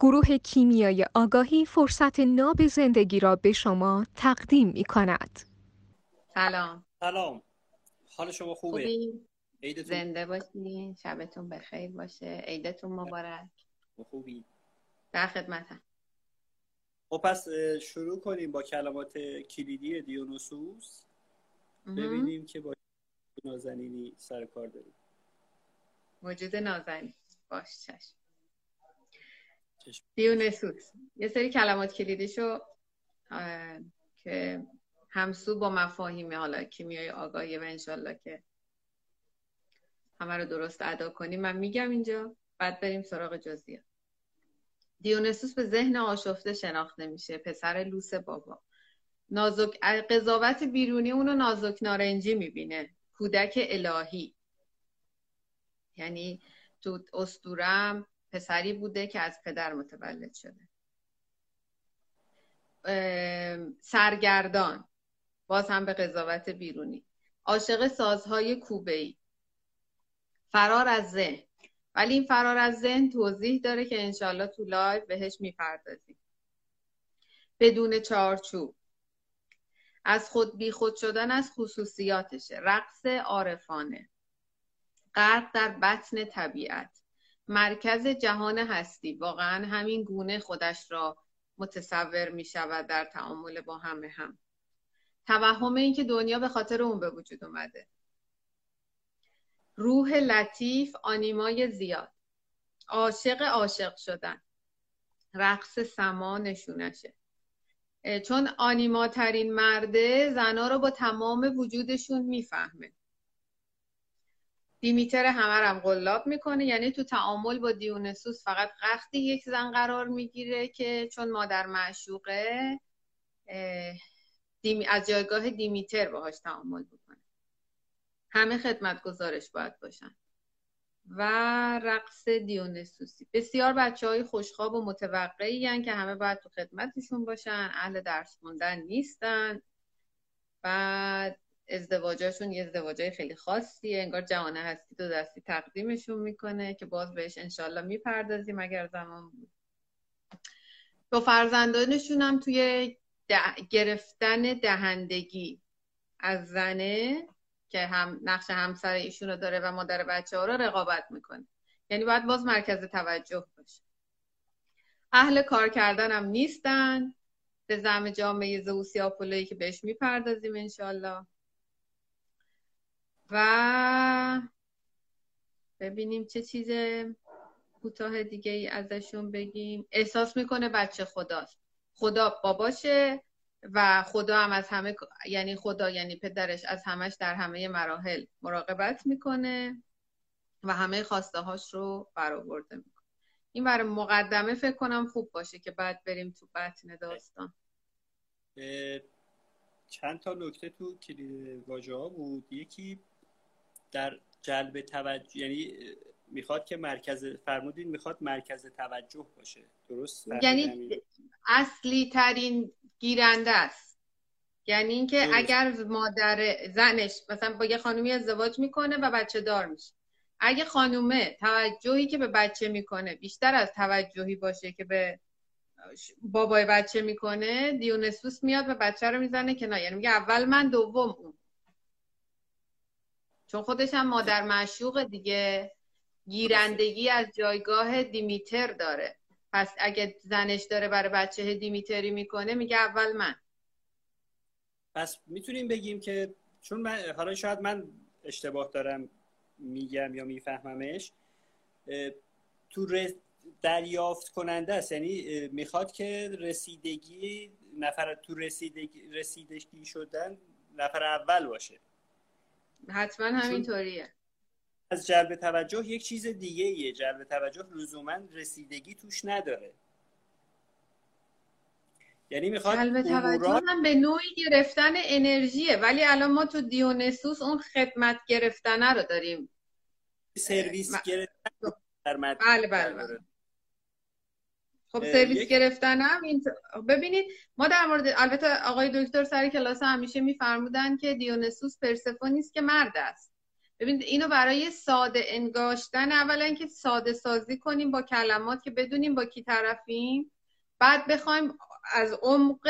گروه کیمیای آگاهی فرصت ناب زندگی را به شما تقدیم می کند. سلام. سلام. حال شما خوبه؟ عیدتون؟ زنده باشین شبتون بخیر باشه؟ عیدتون مبارک. خوبی. در خدمتم. خب پس شروع کنیم با کلمات کلیدی دیونوسوس. ببینیم که با نازنینی سر کار داریم. موجود نازنین. باش چشم. دیونسوس. یه سری کلمات کلیدیشو که همسو با مفاهیم حالا کیمیای آگاهی و انشالله که همه رو درست ادا کنیم. من میگم اینجا بعد بریم سراغ جزئیات. دیونسوس به ذهن آشفته شناخته میشه پسر لوس بابا. نازک قضاوت بیرونی اونو نازک نارنجی می‌بینه. کودک الهی. یعنی تو اسطوره هم پسری بوده که از پدر متولد شده. سرگردان. باز هم به قضاوت بیرونی. عاشق سازهای کوبه‌ای فرار از ذهن. ولی این فرار از ذهن توضیح داره که انشالله تو live بهش می‌پردازیم. بدون چارچوب. از خود بی خود شدن از خصوصیاتشه. رقص عارفانه. غرق در بطن طبیعت. مرکز جهان هستی. واقعا همین گونه خودش را متصور می شود در تعامل با همه هم. توهم این که دنیا به خاطر اون به وجود اومده. روح لطیف آنیمای زیاد. عاشق عاشق شدن. رقص سما نشونشه. چون آنیماترین مرده زنا رو با تمام وجودشون می‌فهمه. دیمیتر همه هم قلاب می‌کنه. یعنی تو تعامل با دیونسوس فقط وقتی یک زن قرار می‌گیره که چون مادر معشوقه از جایگاه دیمیتر باهاش تعامل بکنه. همه خدمت گزارش باید باشن. و رقص دیونسوسی. بسیار بچه های خوشخواب و متوقعی که همه باید تو خدمتشون باشن. اهل درس خوندن نیستن. بعد ازدواجاشون یه ازدواجای خیلی خاصیه. انگار جهان هستی دو دستی تقدیمشون می‌کنه که باز بهش انشالله می‌پردازیم اگر زمان بود. با فرزندانشون هم توی گرفتن دهندگی از زنه که هم نقش همسر ایشون رو داره و مادر بچه ها رو رقابت می‌کنه. یعنی باید باز مرکز توجه باشه. اهل کار کردن هم نیستن. به زم جامعه زوسی آپولویی که بهش می‌پردازیم انشالله و ببینیم چه چیز کوتاه دیگه ای ازشون بگیم. احساس می‌کنه بچه خداست. خدا باباشه و خدا هم از همه یعنی خدا یعنی پدرش از همش در همه مراحل مراقبت می‌کنه و همه خواسته هاش رو برآورده می‌کنه. این برای مقدمه فکر کنم خوب باشه که بعد بریم تو بطن داستان. چند تا نکته تو واژه ها بود. یکی در جلب توجه یعنی می‌خواد که مرکز فرمودین می‌خواد مرکز توجه باشه. درست؟ یعنی اصلی ترین گیرنده است. یعنی اینکه اگر مادر زنش مثلا با یه خانومی ازدواج می‌کنه و بچه دار میشه. اگه خانومه توجهی که به بچه می‌کنه بیشتر از توجهی باشه که به بابای بچه می‌کنه دیونسوس میاد و بچه رو می‌زنه که نه یعنی میگه اول من دوم اون. چون خودش هم مادر معشوق دیگه. گیرندگی از جایگاه دیمیتر داره. پس اگه زنش داره برای بچه دیمیتری می‌کنه میگه اول من. پس می‌تونیم بگیم که چون من حالا شاید من اشتباه دارم میگم یا میفهممش تو دریافت کننده است. یعنی می‌خواد که رسیدگی نفر تو رسیدگی رسیدگی شدن نفر اول باشه. حتما همینطوریه. از جلب توجه یک چیز دیگه ایه جلب توجه لزوما رسیدگی توش نداره. یعنی می‌خواد جلب توجه هم به نوعی گرفتن انرژیه. ولی الان ما تو دیونسوس اون خدمت گرفتنه رو داریم. سرویس گرفتن بله بله, بله. خب سرویس یک... گرفتن هم این ببینید ما در مورد البته آقای دکتر سر کلاس همیشه میفرمودن که دیونسوس پرسفونیست که مرد است. ببینید اینو برای ساده انگاشتن اولا که ساده سازی کنیم با کلمات که بدونیم با کی طرفیم. بعد بخوایم از عمق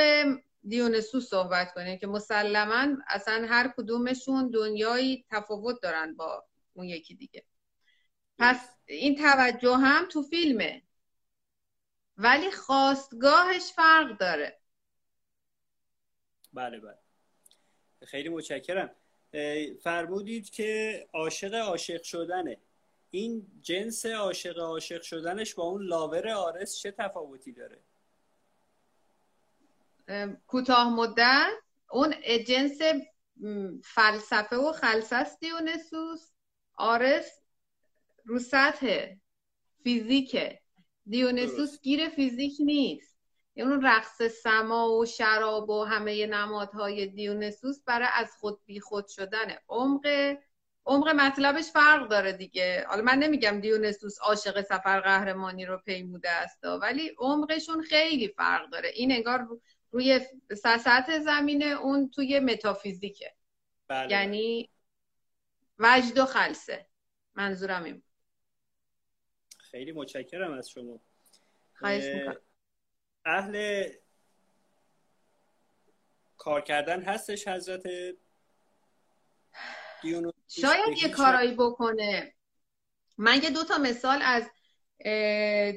دیونسوس صحبت کنیم که مسلما اصلا هر کدومشون دنیایی تفاوت دارن با اون یکی دیگه. پس این توجه هم تو فیلمه. ولی خواستگاهش فرق داره. بله بله. خیلی متشکرم. فرمودید که عاشق عاشق شدنه. این جنس عاشق عاشق شدنش با اون لاور آرس چه تفاوتی داره؟ کوتاه مدت اون جنس فلسفه و خلصست دیونسوس آرس رو سطح فیزیکه. دیونسوس گیر فیزیک نیست. اون رقص سما و شراب و همه نمادهای دیونسوس برای از خود بی خود شدنه عمق. عمق مطلبش فرق داره دیگه. حالا من نمیگم دیونسوس عاشق سفر قهرمانی رو پیموده است ولی عمقشون خیلی فرق داره. این انگار روی سطح زمینه اون توی متافیزیکه. بله. یعنی وجد و خلصه. منظورم این خیلی متشکرم از شما. خواهش می‌کنم. اهل کار کردن هستش حضرت شاید یه کارایی بکنه. من یه دو تا مثال از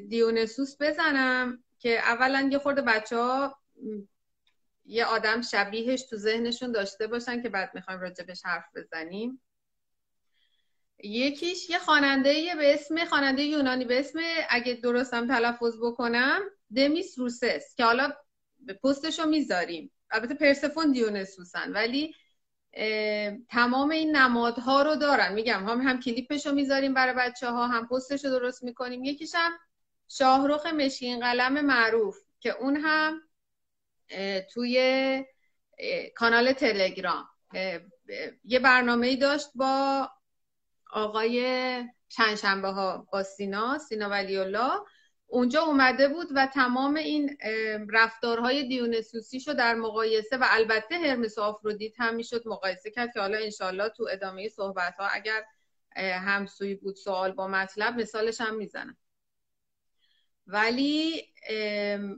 دیونسوس بزنم که اولا یه خورده بچه ها یه آدم شبیهش تو ذهنشون داشته باشن که بعد می‌خوایم راجبش حرف بزنیم. یکیش یه خواننده به اسم خواننده یونانی به اسم اگه درستم تلفظ بکنم دمیس روسس که حالا پستش رو می‌ذاریم. البته پرسفون دیونسوسن ولی تمام این نمادها رو دارن. میگم هم هم کلیپش رو می‌ذاریم برای بچه ها هم پستش رو درست می‌کنیم. یکیش هم شاهروخ مشکین قلم معروف که اون هم توی کانال تلگرام. یه برنامه ای داشت با آقای چند ها با سینا سینا ولی الله اونجا اومده بود و تمام این رفتارهای دیونسوسی رو در مقایسه و البته هرمس و آفرودیت هم می‌شد مقایسه کرد که حالا انشالله تو ادامه صحبت ها اگر همسوی بود سوال با مطلب مثالش هم می‌زنم. ولی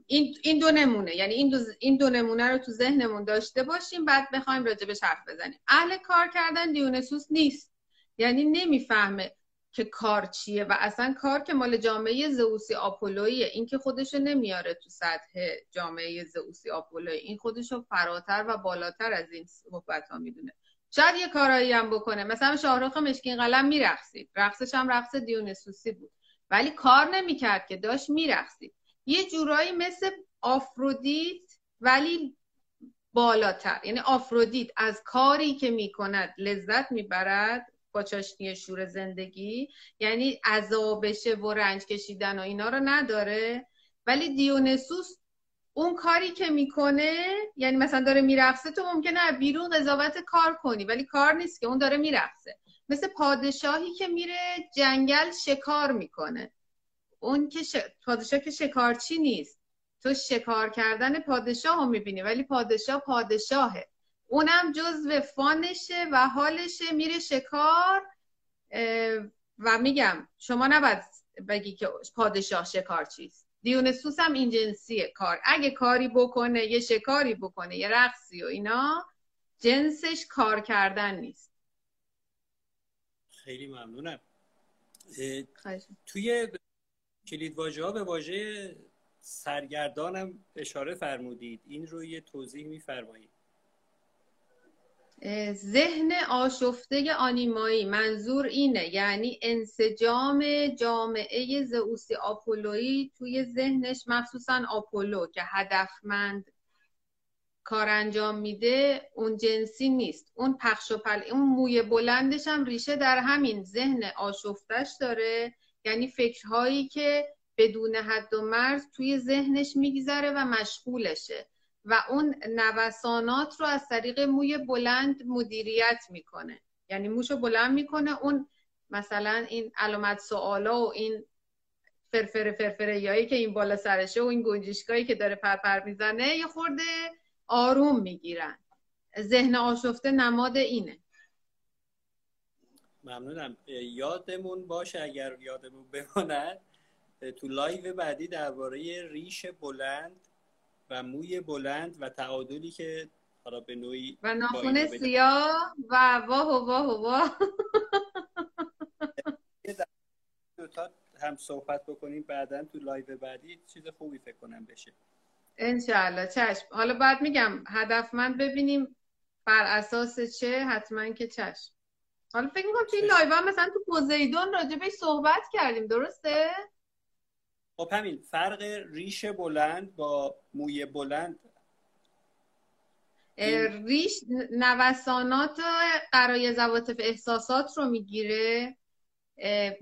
این این دو نمونه یعنی این دو, این دو نمونه رو تو ذهنمون داشته باشیم بعد بخوایم راجبش حرف بزنیم. اهل کار کردن دیونسوس نیست. یعنی نمی‌فهمه که کار چیه و اصلا کار که مال جامعه زئوسی آپولویه این که خودشو نمیاره تو سطح جامعه زئوسی آپولوی این خودشو فراتر و بالاتر از این صحبت ها می‌دونه. شاید یه کارایی هم بکنه. مثلا شاهرخ مشکین قلم میرقصید. رقصش هم رقص دیونسوسی بود. ولی کار نمی‌کرد که داشت میرقصید. یه جورایی مثل آفرودیت ولی بالاتر. یعنی آفرودیت از کاری که می‌کند لذت می‌برد با چاشنی شور زندگی. یعنی عذابشه و رنج کشیدن و اینا رو نداره. ولی دیونسوس اون کاری که می‌کنه یعنی مثلا داره میرقصه تو ممکنه بیرون قضاوت کار کنی ولی کار نیست که اون داره میرقصه. مثل پادشاهی که میره جنگل شکار می‌کنه. اون که ش... پادشاه که شکارچی نیست. تو شکار کردن پادشاه رو می‌بینی ولی پادشاه پادشاهه. اونم جزو فانشه و حالشه میره شکار و میگم شما نباید بگی که پادشاه شکار چیست. دیونسوس هم این جنسیه کار. اگه کاری بکنه یه شکاری بکنه یه رقصی و اینا جنسش کار کردن نیست. خیلی ممنونم. توی کلید واژه ها به واژه سرگردانم اشاره فرمودید. این رو یه توضیح میفرمایید. ذهن آشفته آنیمایی منظور اینه یعنی انسجام جامعه زئوسی آپولویی توی ذهنش مخصوصا آپولو که هدفمند کار انجام میده اون جنسی نیست. اون پخش و پل اون موی بلندش هم ریشه در همین ذهن آشفتش داره. یعنی فکرهایی که بدون حد و مرز توی ذهنش میگذره و مشغولشه. و اون نوسانات رو از طریق موی بلند مدیریت می‌کنه. یعنی موشو بلند می‌کنه اون مثلا این علامت سوالا و این فرفر فرفره یایی که این بالا سرشه و این گنجشگاهی که داره پرپر می‌زنه یه خورده آروم می‌گیرن. ذهن آشفته نماد اینه. ممنونم. یادمون باشه اگر یادمون بماند تو live بعدی درباره ریش بلند و موی بلند و تعادلی که حالا به نوعی و ناخون سیاه و واه و واه و واه. دوتا هم صحبت بکنیم بعدا تو live بعدی چیز خوبی فکر کنم بشه. انشالله چشم. حالا بعد میگم هدفمند ببینیم بر اساس چه حتما که چشم. حالا فکر می‌کنم توی live هم مثلا تو پوزیدون راجبش صحبت کردیم درسته؟ خب همین فرق ریش بلند با موی بلند. ریش نوسانات غرایز و عواطف احساسات رو می‌گیره.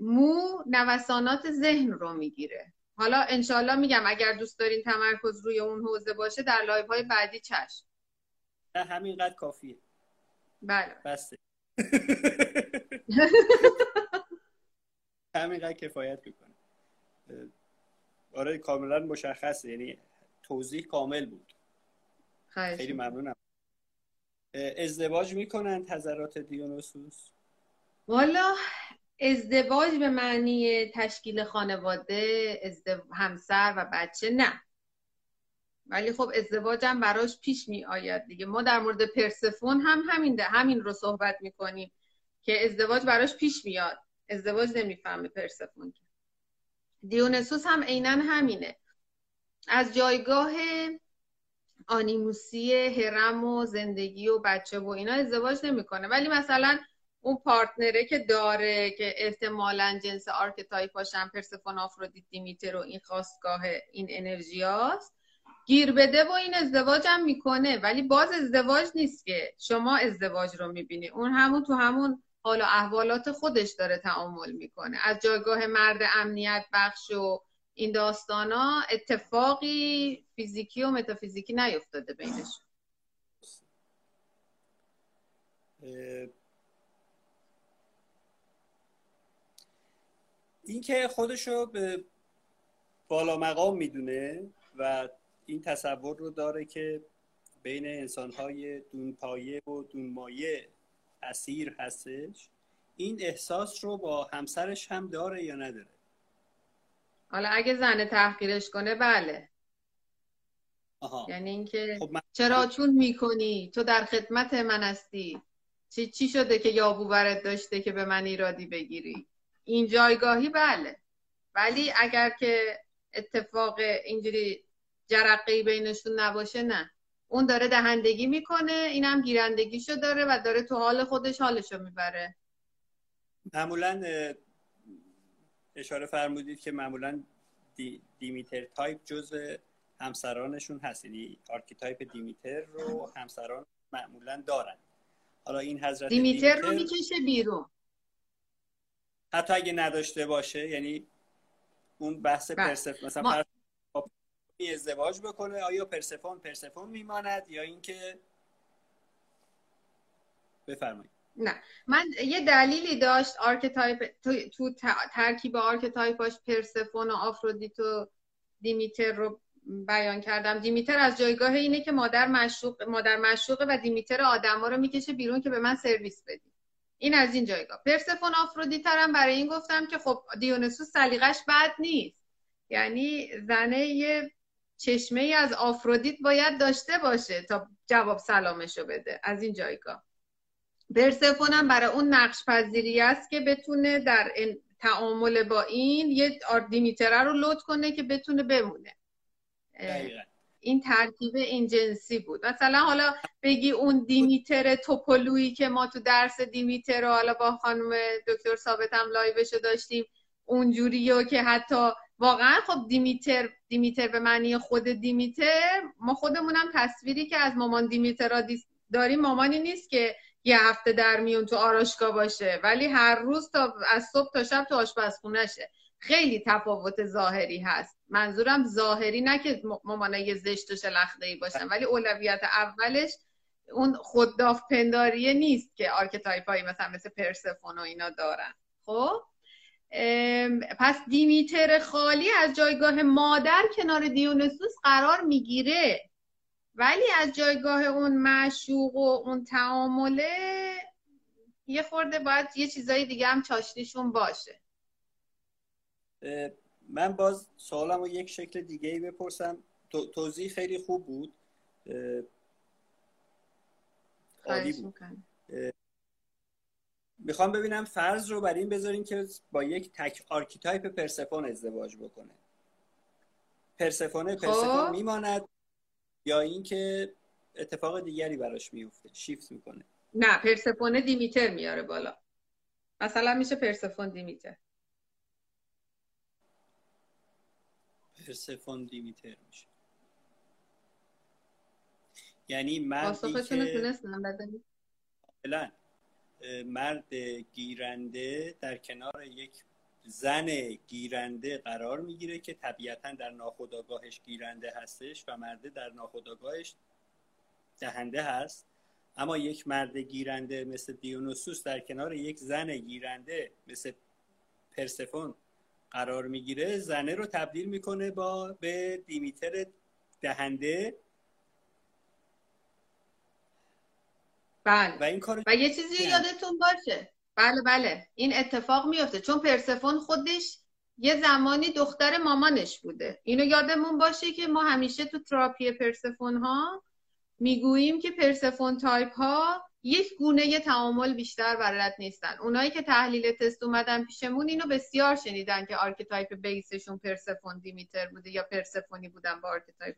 مو نوسانات ذهن رو می‌گیره. حالا انشالله میگم اگر دوست دارین تمرکز روی اون حوزه باشه در live های بعدی چشم. نه همینقدر کافیه. بله. بسته. همینقدر کفایت می‌کنه آره کاملا مشخصه. یعنی توضیح کامل بود. خیلی ممنونم. ازدواج می‌کنن حضرات دیونوسوس؟ والا ازدواج به معنی تشکیل خانواده همسر و بچه نه. ولی خب ازدواج هم براش پیش می آید دیگه. ما در مورد پرسفون هم همین ده همین رو صحبت می‌کنیم که ازدواج براش پیش میاد. ازدواج نمی‌فهمه پرسفون دیونسوس هم عینا همینه. از جایگاه آنیموسی هرم و زندگی و بچه و اینا ازدواج نمی‌کنه. ولی مثلا اون partner ه که داره که احتمالا جنس archetype اش هم پرسفون آفرودیت دیمیتر و این خواستگاه این انرژی هاست گیر بده و این ازدواج هم می‌کنه. ولی باز ازدواج نیست که شما ازدواج رو می‌بینی. اون همون تو همون حال و احوالات خودش داره تعامل می‌کنه. از جایگاه مرد امنیت بخش و این داستانا اتفاقی فیزیکی و متافیزیکی نیفتاده بینش. این که خودشو به بالا مقام می‌دونه و این تصور رو داره که بین انسانهای دونپایه و دونمایه اسیر هستش این احساس رو با همسرش هم داره یا نداره؟ حالا اگه زن تحقیرش کنه بله. آها. یعنی اینکه خب من... چرا چون می‌کنی؟ تو در خدمت من هستی. چی, چی شده که یابو برت داشته که به من ایرادی بگیری؟ این جایگاهی بله. ولی اگر که اتفاق اینجوری جرقه بینشون نباشه نه. اون داره دهندگی می‌کنه اینم گیرندگیشو داره و داره تو حال خودش حالشو می‌بره. معمولا اشاره فرمودید که معمولا دی، دیمیتر تایپ جز همسرانشون هست یعنی archetype دیمیتر رو همسران معمولا دارن. حالا این حضرت دیمیتر, دیمیتر رو می‌کشه بیرون. حتی اگه نداشته باشه یعنی اون بحث بله. پرسف مثلا ما... ازدواج بکنه آیا پرسفون پرسفون میماند یا اینکه بفرمایید. نه. من یه دلیلی داشت archetype تو, تو ترکیب archetype اش پرسفون و آفرودیت و دیمیتر رو بیان کردم. دیمیتر از جایگاه اینه که مادر مشوق مادر مشوقه و دیمیتر آدما رو می‌کشه بیرون که به من سرویس بدی. این از این جایگاه. پرسفون آفرودیتر هم برای این گفتم که خب دیونسوس سلیقش بد نیست. یعنی زنه یه چشمه ای از آفرودیت باید داشته باشه تا جواب سلامشو بده. از این جایگاه. پرسفون هم برای اون نقش پذیری است که بتونه در تعامل با این یه دیمیتره رو لود کنه که بتونه بمونه. این ترکیب این جنسی بود. مثلا حالا بگی اون دیمیتر توپولویی که ما تو درس دیمیتر رو حالا با خانم دکتر ثابت هم لایوشو داشتیم اونجوریو که حتی واقعا خب دیمیتر دیمیتر به معنی خود دیمیتر ما خودمونم تصویری که از مامان دیمیتر داریم مامانی نیست که یه هفته در میون تو آرایشگاه باشه ولی هر روز تا از صبح تا شب تو آشپزخونهشه. خیلی تفاوت ظاهری هست. منظورم ظاهری نه که مامانای زشت و شلخته ای باشن ولی اولویت اولش اون خود داف پنداریه نیست که archetype هایی مثلا مثل پرسفون و اینا دارن. خب؟ پس دیمیتر خالی از جایگاه مادر کنار دیونسوس قرار می‌گیره. ولی از جایگاه اون معشوق و اون تعامله یه خورده باید یه چیزای دیگه هم چاشنیشون باشه. من باز سوالم رو یک شکل دیگه ای بپرسم توضیح خیلی خوب بود. عالی بود. می‌خوام ببینم فرض رو بر این بذاریم که با یک تک archetype پرسفون ازدواج بکنه. پرسفونه پرسفون خب. میماند یا اینکه اتفاق دیگری براش میفته شیفت می‌کنه. نه پرسفونه دیمیتر میاره بالا. مثلا میشه پرسفون دیمیتر. پرسفون دیمیتر میشه. یعنی مردی که مرد گیرنده در کنار یک زن گیرنده قرار می‌گیره که طبیعتا در ناخودآگاهش گیرنده هستش و مرده در ناخودآگاهش دهنده هست. اما یک مرد گیرنده مثل دیونوسوس در کنار یک زن گیرنده مثل پرسفون قرار می‌گیره. زنه رو تبدیل می‌کنه با به دیمیتر دهنده بله. و این کار و یه چیزی یادتون باشه. بله بله. این اتفاق میفته چون پرسفون خودش یه زمانی دختر مامانش بوده. اینو یادمون باشه که ما همیشه تو تراپی پرسفون ها می‌گوییم که پرسفون تایپ ها یک گونه یه تعامل بیشتر بلد نیستن. اونایی که تحلیل تست اومدن پیشمون اینو بسیار شنیدن که archetype base شون پرسفون دیمیتر بوده یا پرسفونی بودن با archetype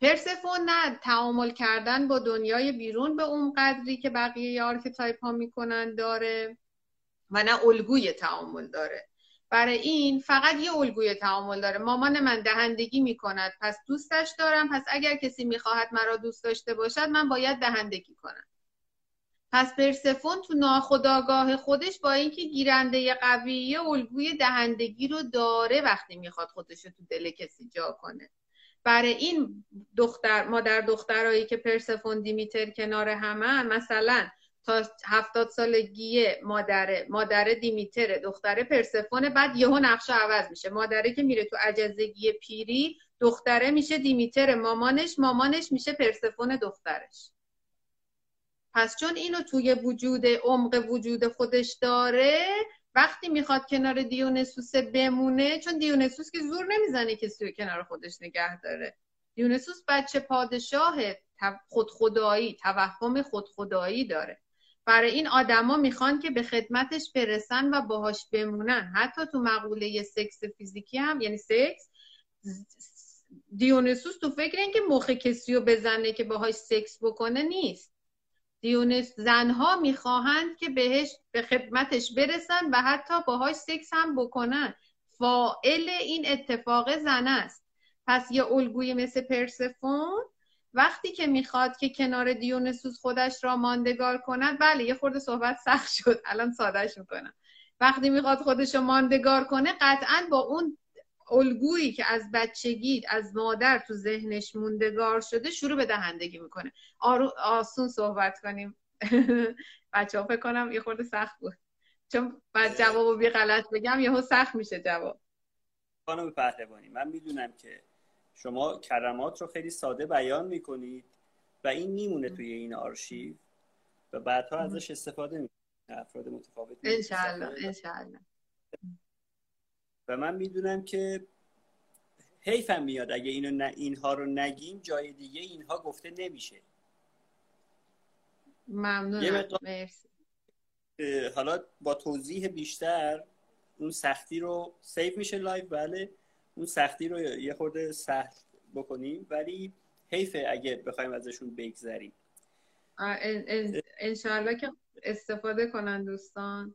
پرسفون نه تعامل کردن با دنیای بیرون به اون قدری که بقیه archetype ها می‌کنن داره و نه الگوی تعامل داره. برای این فقط یه الگوی تعامل داره. مامان من دهندگی می‌کند پس دوستش دارم. پس اگر کسی می‌خواهد مرا دوست داشته باشد من باید دهندگی کنم. پس پرسفون تو ناخودآگاه خودش با اینکه گیرنده قویه الگوی دهندگی رو داره وقتی می‌خواد خودش رو تو دل کسی جا کنه. برای این دختر مادر دخترایی که پرسفون دیمیتر کنار همن مثلا تا هفتاد سالگی مادره مادر دیمیتر دختره پرسفون بعد یهو نقشه عوض میشه. مادره که میره تو عجزگی پیری دختره میشه دیمیتر مامانش مامانش میشه پرسفون دخترش. پس چون اینو توی وجود عمق وجود خودش داره وقتی می‌خواد کنار دیونسوس بمونه چون دیونسوس که زور نمی‌زنه کسی رو کنار خودش نگه داره. دیونسوس بچه پادشاه خودخدایی توهم خودخدایی داره. برای این آدما می‌خوان که به خدمتش برسن و باهاش بمونن. حتی تو مقوله سکس فیزیکی هم یعنی سکس دیونسوس تو فکر این که مخ کسی رو بزنه که باهاش سکس بکنه نیست. دیونس زنها می‌خواهند که بهش به خدمتش برسن و حتی باهاش سکس هم بکنن فائل این اتفاق زن است. پس یه الگوی مثل پرسفون وقتی که می‌خواد که کنار دیونسوس خودش را ماندگار کند بله یه خورده صحبت سخت شد. الان سادهش می‌کنم. وقتی می‌خواد خودش رو ماندگار کنه قطعا با اون الگویی که از بچگی از مادر تو ذهنش موندگار شده شروع به دهندگی می‌کنه. آرو آسون صحبت کنیم. بچه ها فکر کنم یه خورده سخت بود. چون بعد جواب بی غلط بگم یهو سخت میشه جواب. خانم پهلوانی من می‌دونم که شما کلمات رو خیلی ساده بیان می‌کنید و این میمونه توی این آرشیو و بعدها ازش استفاده می‌کنید. افراد متفاوت انشالله انشالله و من می‌دونم که حیفم میاد. اگه اینو اینها رو نگیم جای دیگه اینها گفته نمیشه. ممنونم. حالا با توضیح بیشتر اون سختی رو save میشه live بله. اون سختی رو یه خورده سخت بکنیم ولی حیفه اگه بخوایم ازشون بگذریم. انشاءالله که استفاده کنن دوستان.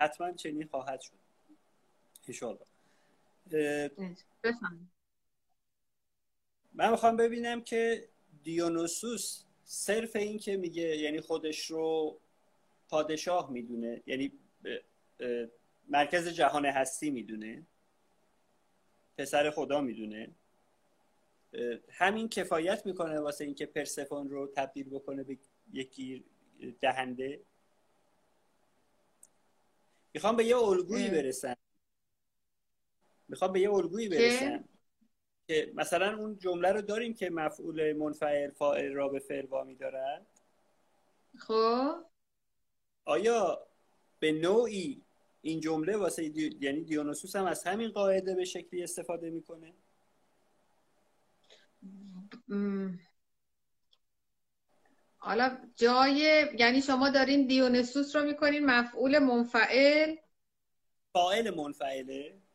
حتما چنین خواهد شد. انشالله من می‌خوام ببینم که دیونوسوس صرف این که میگه یعنی خودش رو پادشاه می‌دونه یعنی مرکز جهان هستی می‌دونه پسر خدا می‌دونه. همین کفایت می‌کنه واسه اینکه پرسفون رو تبدیل بکنه به یکی دهنده. می‌خوام به یه الگویی برسن می‌خوام به یه الگویی برسم که مثلا اون جمله رو داریم که مفعول منفعل فاعل را به فعل وامی دارد خب. آیا به نوعی این جمله واسه دی... یعنی دیونوسوس هم از همین قاعده به شکلی استفاده می‌کنه؟ حالا جای یعنی شما دارین دیونسوس رو می‌کنین مفعول منفعل؟ فاعل منفعله.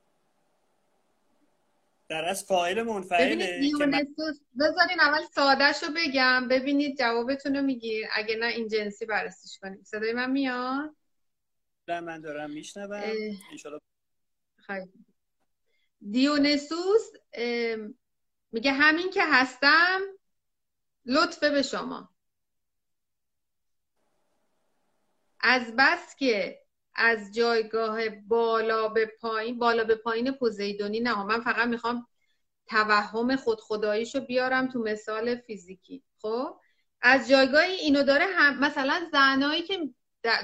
در از فاعل منفعله دیونسوس بذارین اول سادهش رو بگم. ببینید جوابتون رو میگیر اگه نه این جنسی بررسیش کنیم. صدای من میاد؟ من دارم میشنوم. دیونسوس میگه همین که هستم لطفه به شما. از بس که از جایگاه بالا به پایین بالا به پایین پوزیدونی نه. من فقط می‌خوام توهم خود خداییشو بیارم تو مثال فیزیکی. خب؟ از جایگاه اینو داره هم مثلا زنایی که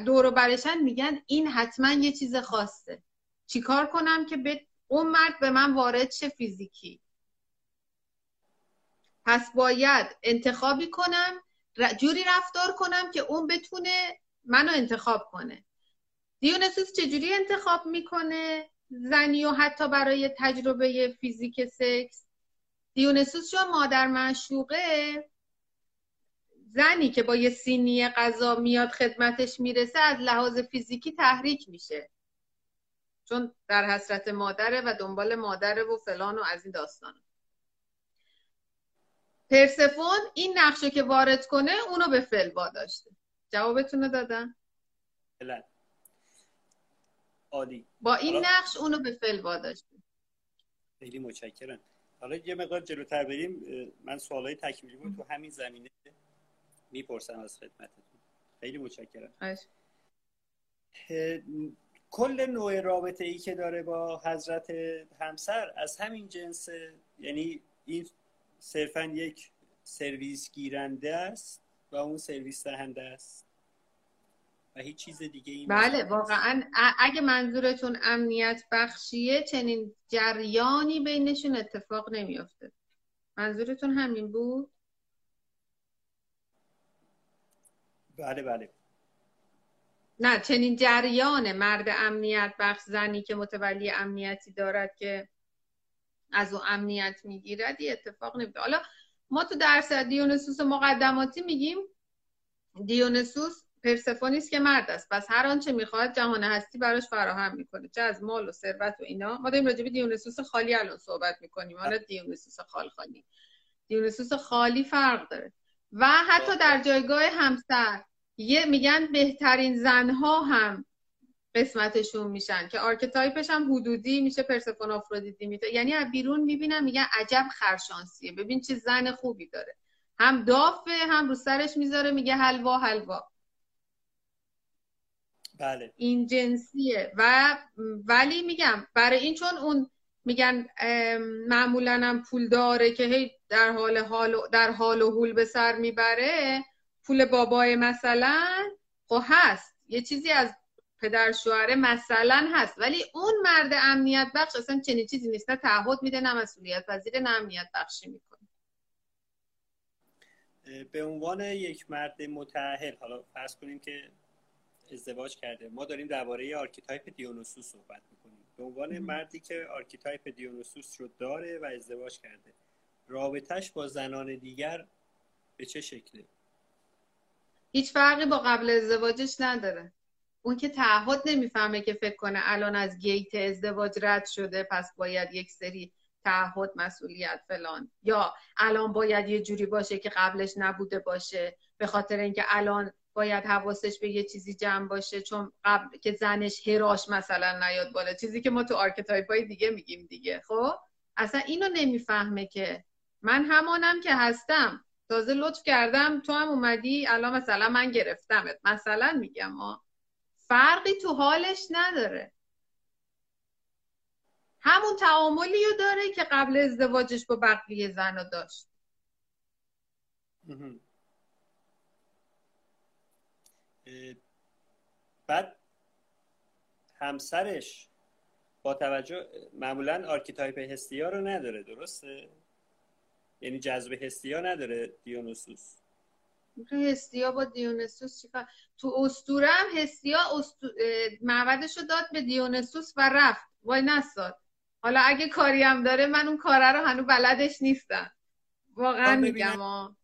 دور برشن میگن این حتما یه چیز خاصه. چیکار کنم که به اون مرد به من وارد شه فیزیکی؟ پس باید انتخابی کنم جوری رفتار کنم که اون بتونه منو انتخاب کنه. دیونسوس چجوری انتخاب می‌کنه؟ زنی و حتی برای تجربه فیزیک سکس. دیونسوس چون مادر معشوقه زنی که با یه سینی غذا میاد خدمتش می‌رسه از لحاظ فیزیکی تحریک میشه. چون در حسرت مادره و دنبال مادره و فلان و از این داستان. پرسفون این نقشه که وارد کنه اونو به فل داشته. جوابتون رو دادم. بله. عالی. با این نقش اونو به فل داشته خیلی متشکرم. حالا یه مقدار جلوتر بریم. من سوالای تکمیلی بود تو همین زمینه می‌پرسم از خدمتتون. خیلی متشکرم. کل نوع رابطه ای که داره با حضرت همسر از همین جنس یعنی این صرفا یک سرویس گیرنده است و اون سرویس دهنده است. و هیچ چیز دیگه این بله واقعا. اگه منظورتون امنیت بخشیه چنین جریانی بینشون اتفاق نمیافته. منظورتون همین بود؟ بله بله. نه چنین جریان مرد امنیت بخش زنی که متولی امنیتی دارد که از او امنیت می‌گیرد یه اتفاق نمیده حالا ما تو درس دیونسوس مقدماتی میگیم. دیونسوس پرسفونیست که مرد است. پس هر آنچه می‌خواد جهان هستی براش فراهم می‌کنه. چه از مال و ثروت و اینا. ما داریم راجع به دیونسوس خالی الان صحبت می‌کنیم. حالا دیونسوس خال خالی. دیونسوس خالی فرق داره. و حتی در جایگاه همسر. یه میگن بهترین زنها هم قسمتشون میشن که archetype ش هم حدودی میشه پرسفون آفرودیتی میشه یعنی از بیرون می‌بینن میگن عجب خرشانسیه. ببین چه زن خوبی داره. هم دافه هم رو سرش می‌ذاره میگه حلوا حلوا. بله. این جنسیه. و ولی میگم برای این چون اون میگن معمولا هم پول داره که هی در حال حال در حال و حول به سر می‌بره. پول بابای مثلا خب هست. یه چیزی از پدر شوهره مثلا هست. ولی اون مرد امنیت بخش اصلا چنین چیزی نیست. نه تعهد میده نه مسئولیت پذیر نه امنیت بخشی می‌کنه. به عنوان یک مرد متأهل حالا فرض کنیم که ازدواج کرده. ما داریم درباره archetype دیونوسوس صحبت می‌کنیم. به عنوان مردی که archetype دیونوسوس رو داره و ازدواج کرده. رابطهش با زنان دیگر به چه شکله؟ هیچ فرقی با قبل ازدواجش نداره. اون که تعهد نمی‌فهمه که فکر کنه الان از gate ازدواج رد شده پس باید یک سری تعهد مسئولیت فلان. یا الان باید یه جوری باشه که قبلش نبوده باشه به خاطر اینکه الان باید حواسش به یه چیزی جمع باشه چون قبل که زنش هراش مثلا نیاد بالا. چیزی که ما تو archetype های دیگه میگیم دیگه. خب؟ اصلا اینو نمی‌فهمه که من همانم که هستم. تازه لطف کردم تو هم اومدی الان مثلا من گرفتمت. مثلا میگم ما فرقی تو حالش نداره. همون تعاملی رو داره که قبل ازدواجش با بقیه زن رو داشت بعد همسرش با توجه معمولا archetype هستیا رو نداره درسته؟ یعنی جذب هستیا نداره دیونوسوس. هستیا با دیونسوس چیکار تو اسطوره هم هستیا اسطو... معبدش رو داد به دیونسوس و رفت. وای نستاد حالا اگه کاری هم داره من اون کاره رو هنوز بلدش نیستم. واقعا میگم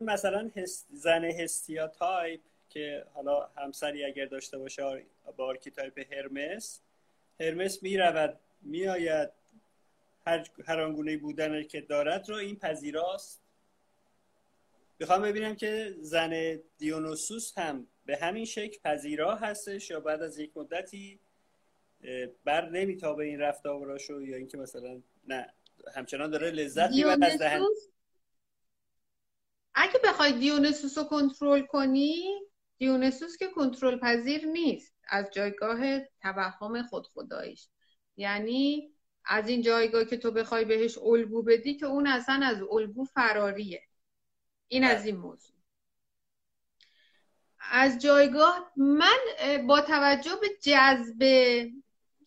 مثلا زن هستیا تایپ که حالا همسری اگر داشته باشه با archetype هرمس هرمس می‌رود میآید. هر هر آنگونه بودن که دارد رو این پذیراست. می‌خوام ببینم که زن دیونوسوس هم به همین شکل پذیرا هستش یا بعد از یک مدتی بر نمیتابه این رفتاراشو یا اینکه مثلا نه همچنان داره لذت می‌بره از دهن. اگه بخوای دیونسوس رو کنترل کنی دیونسوس که کنترل پذیر نیست از جایگاه توهم خود خدایش یعنی از این جایگاه که تو بخوای بهش الگو بدی که اون اصلا از الگو فراریه این از این موضوع. از جایگاه من با توجه به جذب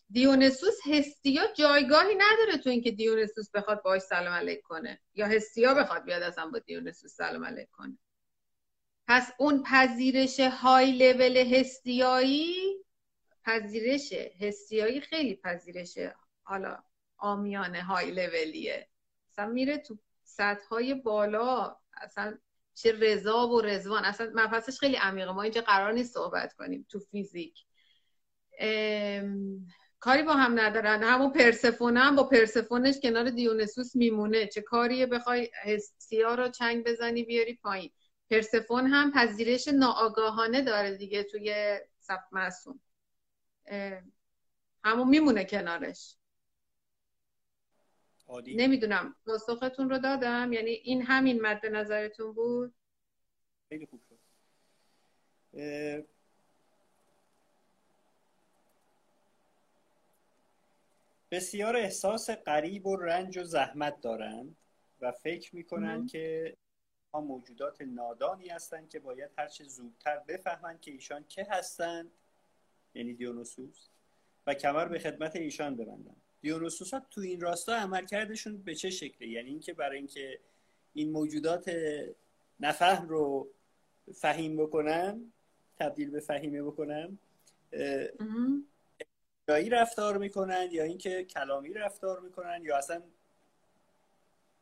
دیونسوس هستیا جایگاهی نداره تو اینکه دیونسوس بخواد باش سلام علیک کنه. یا هستیا بخواد بیاد اصلا با دیونسوس سلام علیک کنه. پس اون پذیرش های لول هستیایی پذیرش هستیایی خیلی پذیرش حالا آمیانه های لولیه. اصلا میره تو سطح های بالا اصلا چه رضا و رزوان اصلا مفصلش خیلی عمیقه. ما اینجا قرار نیست صحبت کنیم تو فیزیک. کاری با هم ندارن. همون پرسفونه هم با پرسفونش کنار دیونسوس میمونه. چه کاریه؟ بخوای هستیا رو چنگ بزنی بیاری پایین. پرسفون هم پذیرش ناآگاهانه داره دیگه توی سب معصوم همون میمونه کنارش. عادی. نمی‌دونم پاسختون رو دادم. یعنی این همین مد نظرتون بود؟ خیلی خوب شد. بسیار احساس قریب و رنج و زحمت دارند و فکر می‌کنند که موجودات نادانی هستند که باید هرچه زودتر بفهمند که ایشان که هستند. یعنی دیونوسوس. و کمر به خدمت ایشان ببندند. دیونوسوس ها تو این راستا عملکردشون به چه شکله یعنی اینکه برای اینکه این موجودات نفهم رو فهیم بکنن تبدیل به فهیمه بکنن یایی رفتار می‌کنن یا اینکه کلامی رفتار می‌کنن یا اصلا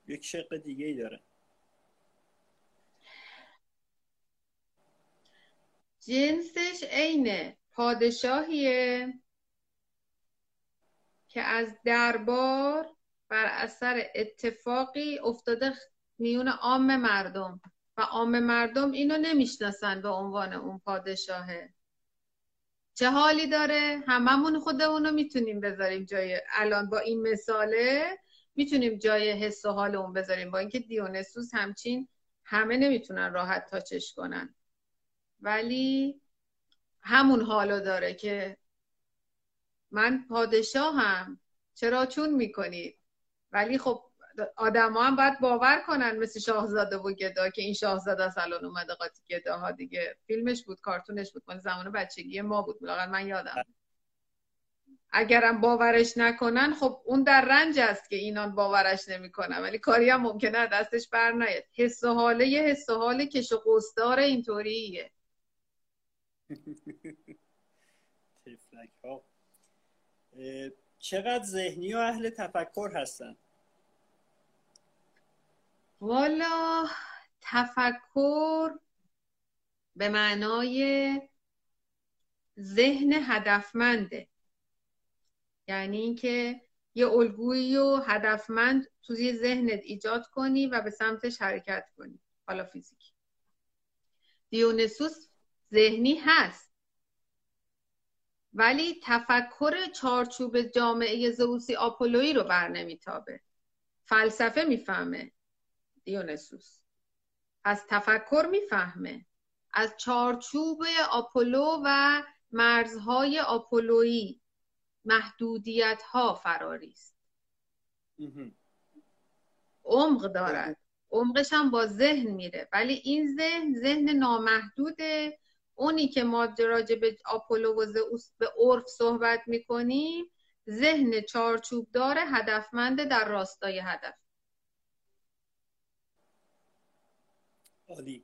یک شق دیگه ای دارن جنسش عین پادشاهیه که از دربار بر اثر اتفاقی افتاده میون عام مردم و عام مردم اینو نمی‌شناسن به عنوان اون پادشاهه. چه حالی داره هممون خودمونو می‌تونیم بذاریم جای الان با این مثاله می‌تونیم جای حس و حال اون بذاریم. با اینکه دیونسوس همچین همه نمی‌تونن راحت تاچش کنن. ولی همون حالو داره که من پادشاهم. چرا چون می‌کنید ولی خب آدم هم باید باور کنن مثل شاهزاده و گدا که این شاهزاده سالن اومده قاطی گداها دیگه. فیلمش بود کارتونش بود من زمان بچگی ما بود. لاغر من یادم. اگرم باورش نکنن خب اون در رنج است که اینان باورش نمی‌کنن. ولی کاری هم ممکنه دستش بر نیاد. حس و حاله یه حس و حال کش و قصدار اینطوریه. چقدر ذهنی و اهل تفکر هستن؟ والا تفکر به معنای ذهن هدفمنده. یعنی اینکه یه الگویی و هدفمند توی ذهنت ایجاد کنی و به سمتش حرکت کنی. حالا فیزیکی. دیونسوس ذهنی هست. ولی تفکر چارچوب جامعه زئوسی آپولویی رو بر نمیتابه. فلسفه می‌فهمه دیونسوس. از تفکر می‌فهمه. از چارچوب آپولو و مرزهای آپولویی محدودیت ها فراری است. عمق دارد. عمقش هم با ذهن میره. ولی این ذهن ذهن نامحدوده. اونی که ما راجع به آپولو و زئوس به عرف صحبت می‌کنیم ذهن چارچوب داره هدفمند در راستای هدف. عالی.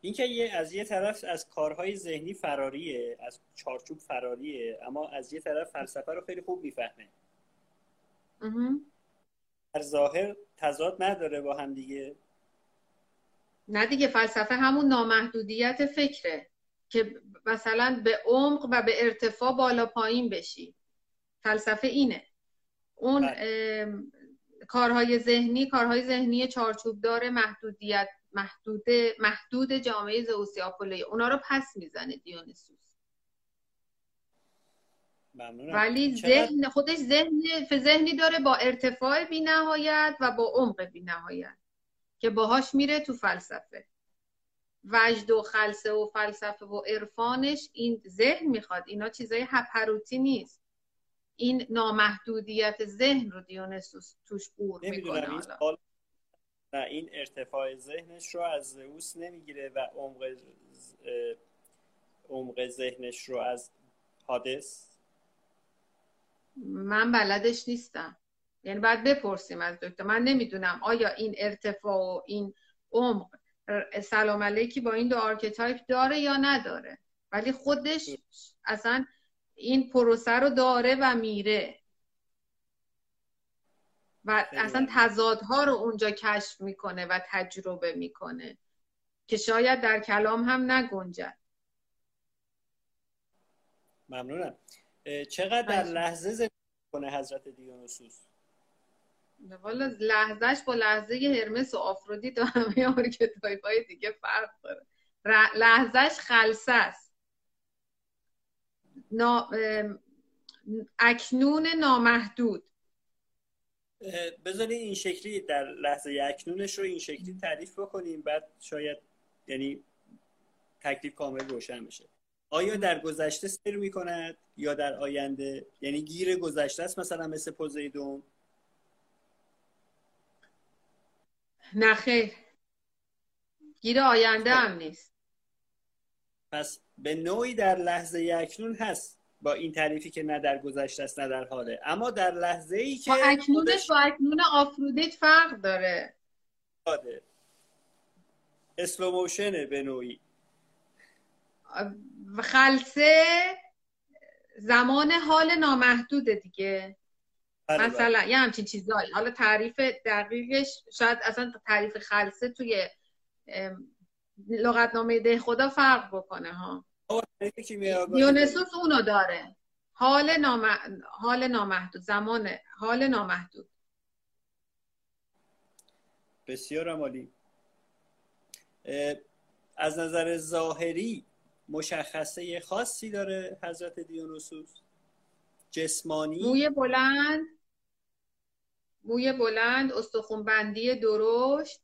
اینکه یه از یه طرف از کارهای ذهنی فراریه از چارچوب فراریه اما از یه طرف فلسفه رو خیلی خوب می‌فهمه. در ظاهر تضاد نداره با هم دیگه. نه دیگه فلسفه همون نامحدودیت فکره که مثلا به عمق و به ارتفاع بالا پایین بشی. فلسفه اینه. اون بله. کارهای ذهنی کارهای ذهنی چارچوب داره محدودیت محدود محدود جامعه زئوسی آپولوی. اونا رو پس می‌زنه دیونیسوس. ولی ذهن خودش ذهن ذهنی داره با ارتفاع بی نهایت و با عمق بی نهایت که باهاش میره تو فلسفه. وجد و خلصه و فلسفه و عرفانش این ذهن می‌خواد. اینا چیزای هپروتی نیست. این نامحدودیت ذهن رو دیونسوس توش عبور می‌کنه و این ارتفاع ذهنش رو از زئوس نمی‌گیره و عمق عمق ذهنش رو از هادس من بلدش نیستم. یعنی باید بپرسیم از دکتر. من نمی‌دونم آیا این ارتفاع و این عمق سلام علیکی با این دو archetype داره یا نداره. ولی خودش اصلا این پروسه رو داره و میره. و اصلا تضادها رو اونجا کشف می‌کنه و تجربه می‌کنه که شاید در کلام هم نگنجد. ممنونم. چقدر در لحظه زندگی کنه حضرت دیونوسوس؟ والا لحظهش با لحظه هرمس و آفرودیت و همه archetype های دیگه فرق داره. لحظهش خلصه است. نا... اکنون نامحدود. بذارین این شکلی در لحظه اکنونش رو این شکلی تعریف بکنیم بعد شاید یعنی تکلیف کامل روشن بشه. آیا در گذشته سیر می کند یا در آینده؟ یعنی گیر گذشته است مثلا مثل پوزیدون نه خیر. گیر آینده هم نیست. پس به نوعی در لحظه اکنون هست. با این تعریفی که نه در گذشته است نه در حاله. اما در لحظه ای که با اکنونش با اکنون آفرودیت فرق داره. داده اسلوموشنه به نوعی. خلصه زمان حال نامحدود دیگه. بله، بله. مثلا یه همچین چیزایی. حالا تعریف دقیقش شاید اصلا تعریف خلصه توی لغتنامه ده خدا فرق بکنه ها. دیونسوس اونو داره. حال, نام... حال نامحدود زمان حال نامحدود. بسیار عمالی از نظر ظاهری مشخصه خاصی داره حضرت دیونوسوس. جسمانی. موی بلند. موی بلند استخون بندی درشت.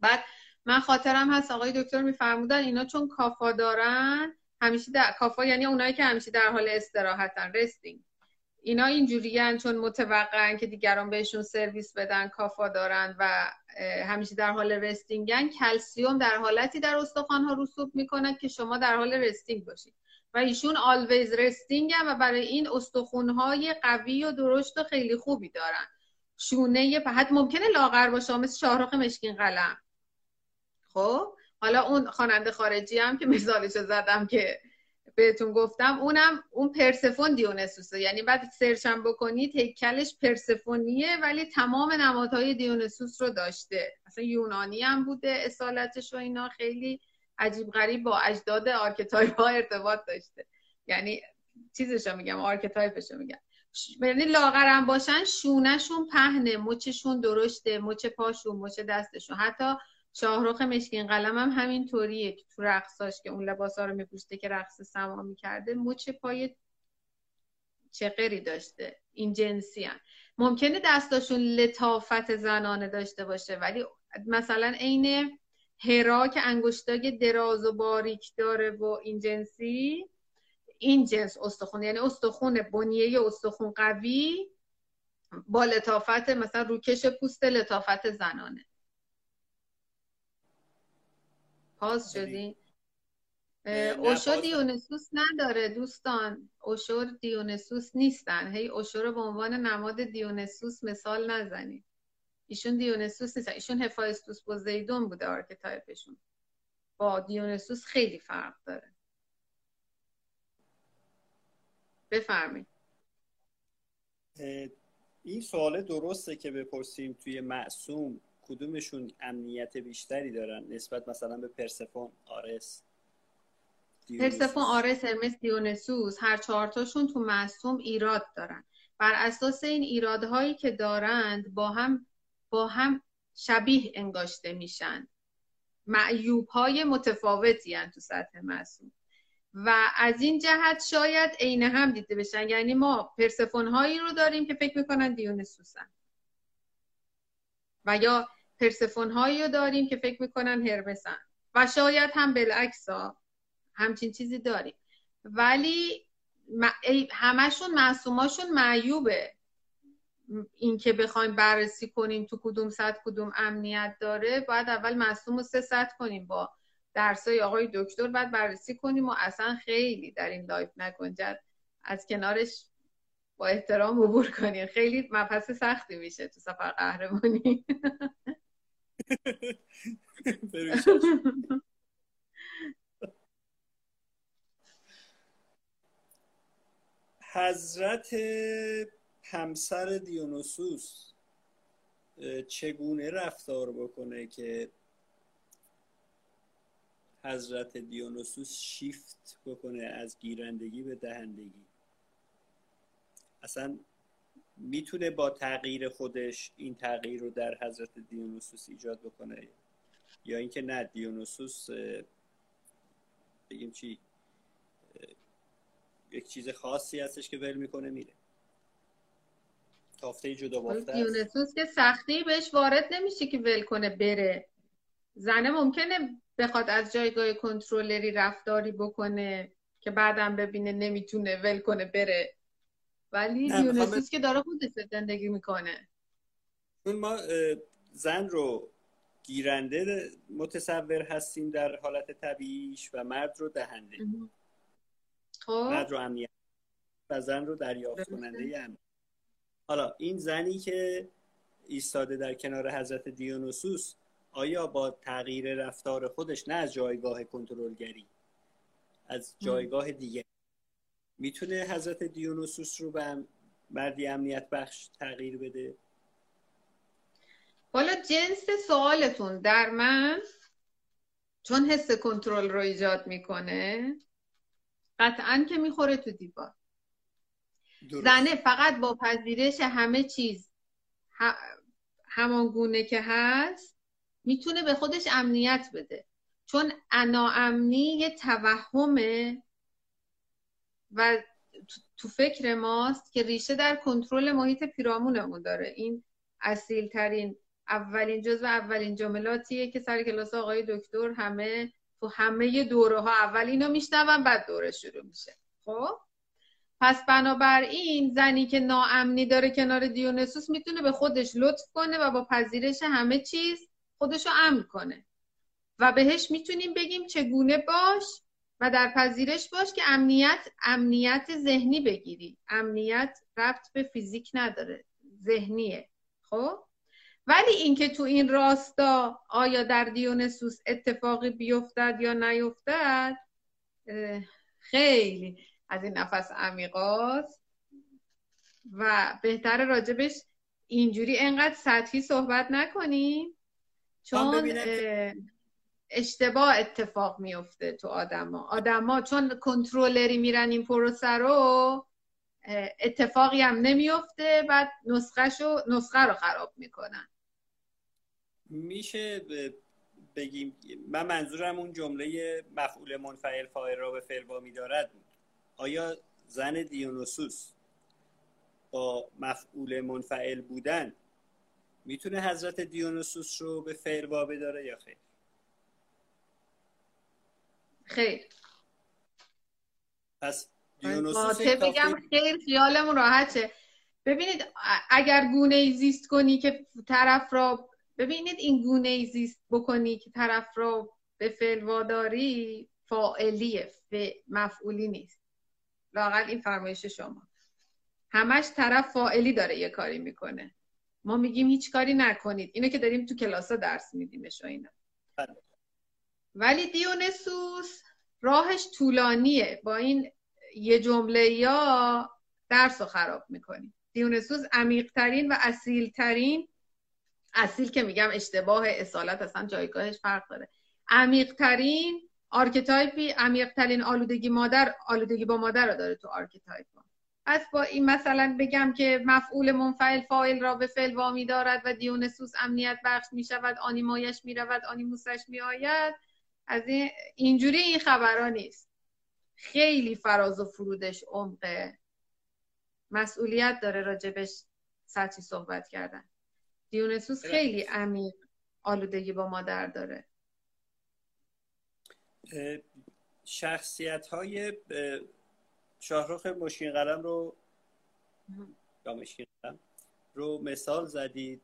بعد من خاطرم هست آقای دکتر میفرمودن اینا چون کافا دارن همیشه در کافا یعنی اونایی که همیشه در حال استراحتن رستینگ اینا اینجوریان چون متوقعن که دیگران بهشون سرویس بدن کافا دارن و همیشه در حال رستینگن. کلسیوم در حالتی در استخوان ها رسوب می‌کنه که شما در حال رستینگ باشید. و ایشون آلویز رستینگ و برای این استخون های قوی و درشت و خیلی خوبی دارن. شونه حد ممکنه لاغر باشه مثل شاهرخ مشکین قلم. خب؟ حالا اون خواننده خارجی هم که مثالشو زدم که بهتون گفتم اونم اون پرسفون دیونسوسه. یعنی بعد سرچم بکنید هیکلش پرسفونیه ولی تمام نمادهای دیونسوس رو داشته. اصلا یونانی هم بوده اصالتش و اینا خیلی عجیب غریب با اجداد archetype ها ارتباط داشته. یعنی چیزشو میگم archetype شو میگم. یعنی لاغرم باشن شونهشون پهنه مچشون درشته مچ پاشون مچ دستشون. حتی شاهرخ مشکین قلم هم همین طوریه که تو رقصاش که اون لباس ها رو میپوشته که رقص سماع می‌کرده مچ پای چقری داشته. این جنسی هم. ممکنه دستاشون لطافت زنانه داشته باشه ولی مثلا عین هرا که انگشتای دراز و باریک داره و این جنسی این جنس استخون. یعنی استخون بنیه استخون قوی با لطافت مثلا روکش پوست لطافت زنانه. پاس شدی؟ اوشو دیونسوس نداره دوستان. اوشو دیونسوس نیستن. هی اوشو رو به عنوان نماد دیونسوس مثال نزنید. ایشون دیونسوس نیست ایشون هفایستوس پوزیدون بوده archetype شون با دیونسوس خیلی فرق داره. بفرمایید. این سوال درسته که بپرسیم توی معصوم. کدومشون امنیت بیشتری دارن نسبت مثلا به پرسفون آرس پرسفون آرس هرمس دیونسوس هر چهارتاشون تو معصوم ایراد دارن. بر اساس این ایرادهایی که دارند با هم با هم شبیه انگاشته میشن. معیوب های متفاوتی هن تو سطح معصوم و از این جهت شاید عین هم دیده بشن. یعنی ما پرسفون هایی رو داریم که فکر می‌کنن دیونسوسن و یا پرسفون هایی داریم که فکر می‌کنن هرمسن. و شاید هم بالعکس همچین چیزی داریم. ولی همشون معصوماشون معیوبه. این که بخوایم بررسی کنیم تو کدوم سطح کدوم امنیت داره باید اول معصوم رو سه سطح کنیم. با درسای آقای دکتر بعد بررسی کنیم و اصلا خیلی در این live نگنجد. از کنارش با احترام عبور کنیم. خیلی مبحث سختی میشه تو سفر قهرمانی. حضرت همسر دیونوسوس چگونه رفتار بکنه که حضرت دیونوسوس شیفت بکنه از گیرندگی به دهندگی؟ اصلا می‌تونه با تغییر خودش این تغییر رو در حضرت دیونوسوس ایجاد بکنه یا اینکه نه دیونوسوس بگیم چی؟ یک چیز خاصی هستش که ول می‌کنه میره. تافته جدا بافته دیونوسوس که سختی بهش وارد نمیشه که ول کنه بره. زنه ممکنه بخواد از جایگاه کنترلری رفتاری بکنه که بعدم ببینه نمی‌تونه ول کنه بره. ولی دیونسوس که داره خودش زندگی می‌کنه. چون ما زن رو گیرنده متصور هستیم در حالت طبیعیش و مرد رو دهنده. خب. مرد رو امنیت و زن رو دریافت کننده حالا این زنی که ایستاده در کنار حضرت دیونوسوس آیا با تغییر رفتار خودش نه از جایگاه کنترلگری از جایگاه دیگه می‌تونه حضرت دیونوسوس رو به مردی امنیت بخش تغییر بده؟ حالا جنس سوالتون در من چون حس کنترل رو ایجاد می‌کنه قطعا که می‌خوره تو دیوار. زنه فقط با پذیرش همه چیز همان گونه که هست می‌تونه به خودش امنیت بده. چون ناامنی یه توهمه. و تو فکر ماست که ریشه در کنترل محیط پیرامونمون داره. این اصیل ترین اولین جزء اولین جملاتیه که سر کلاس آقای دکتر همه تو همه دوره ها اول اینو میشنون بعد دوره شروع میشه. خب؟ پس بنابراین زنی که ناامنی داره کنار دیونسوس می‌تونه به خودش لطف کنه و با پذیرش همه چیز خودشو امن کنه. و بهش می‌تونیم بگیم چگونه باش؟ و در پذیرش باش که امنیت امنیت ذهنی بگیری. امنیت ربط به فیزیک نداره. ذهنیه. خب؟ ولی اینکه تو این راستا آیا در دیونسوس اتفاقی بیفتد یا نیفتد خیلی از این نفس عمیقاست و بهتر راجبش اینجوری انقدر سطحی صحبت نکنیم. چون اشتباه اتفاق میفته تو آدما. آدما چون کنترلری میرن این پروسه رو اتفاقی هم نمیفته بعد نسخه, نسخه رو خراب می‌کنن. میشه بگیم من منظورم اون جمله مفعول منفعل فاعل را به فعل وامی دارد. آیا زن دیونوسوس با مفعول منفعل بودن می‌تونه حضرت دیونوسوس رو به فعل وابه داره یا خیر؟ خیر پس بگم؟ خیر خیالمون راحته. ببینید اگر گونه ای زیست کنی که طرف را ببینید این گونه ای زیست بکنی که طرف را به فعل واداری فاعلیه مفعولی نیست. لاقل این فرمایش شما. همش طرف فاعلی داره یه کاری می‌کنه. ما میگیم هیچ کاری نکنید. اینو که داریم تو کلاسا درس میدیمش و اینا. بله. ولی دیونسوس راهش طولانیه. با این یه جمله یا درس رو خراب می‌کنی. دیونسوس عمیقترین و اصیلترین اصیل که میگم اشتباه اصالت اصلا جایگاهش فرق داره. عمیقترین archetype ی عمیقترین آلودگی مادر آلودگی با مادر رو داره تو archetype پس با این مثلا بگم که مفعول منفعل فاعل را به فعل وامی دارد و دیونسوس امنیت بخش می شود آنیمایش می رود آنیموسش می آید از این اینجوری این خبرها نیست. خیلی فراز و فرودش عمقه. مسئولیت داره راجبش سطحی صحبت کردن. دیونسوس خیلی عمیق آلودگی با مادر داره. شخصیت های شاهرخ مشکین قلم رو یا مشکین قلم رو مثال زدید.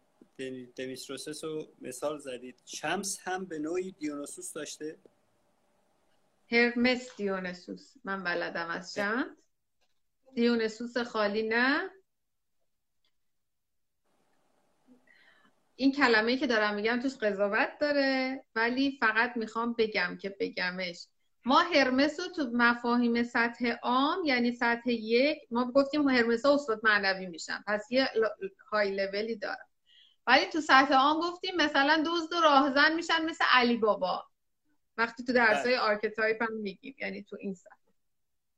دمیستروسس رو مثال زدید. شمس هم به نوعی دیونوسوس داشته؟ هرمس دیونسوس من بلدم از چند؟ دیونسوس خالی نه. این کلمه که دارم میگم توش قضاوت داره ولی فقط می‌خوام بگم که بگمش. ما هرمس رو تو مفاهیم سطح عام یعنی سطح یک ما گفتیم هرمس ها استاد معنوی میشن. پس یه های لولی دارم. ولی تو سطح عام گفتیم مثلا دزد و راهزن میشن مثل علی بابا. وقتی تو درس های archetype هم میگیم یعنی تو این سطح.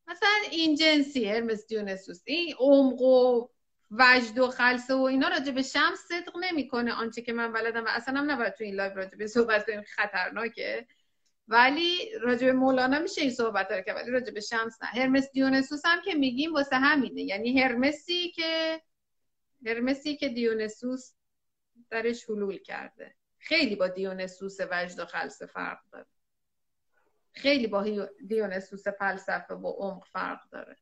مثلا این جنسی هرمس دیونسوس این عمق و وجد و خلسه و اینا راجع به شمس صدق نمی‌کنه. آنچه که من بلدم و اصلا هم نباید تو این live راجع به صحبت کنیم خطرناکه. ولی راجع به مولانا میشه این صحبت که ولی راجع به شمس نه. هرمس دیونسوس هم که میگیم واسه همینه. یعنی هرمسی که هرمسی که دیونسوس درش حلول کرده. خیلی با دیونسوس وجد و خلصه فرق داره. خیلی با دیونسوس فلسفه و عمق فرق داره.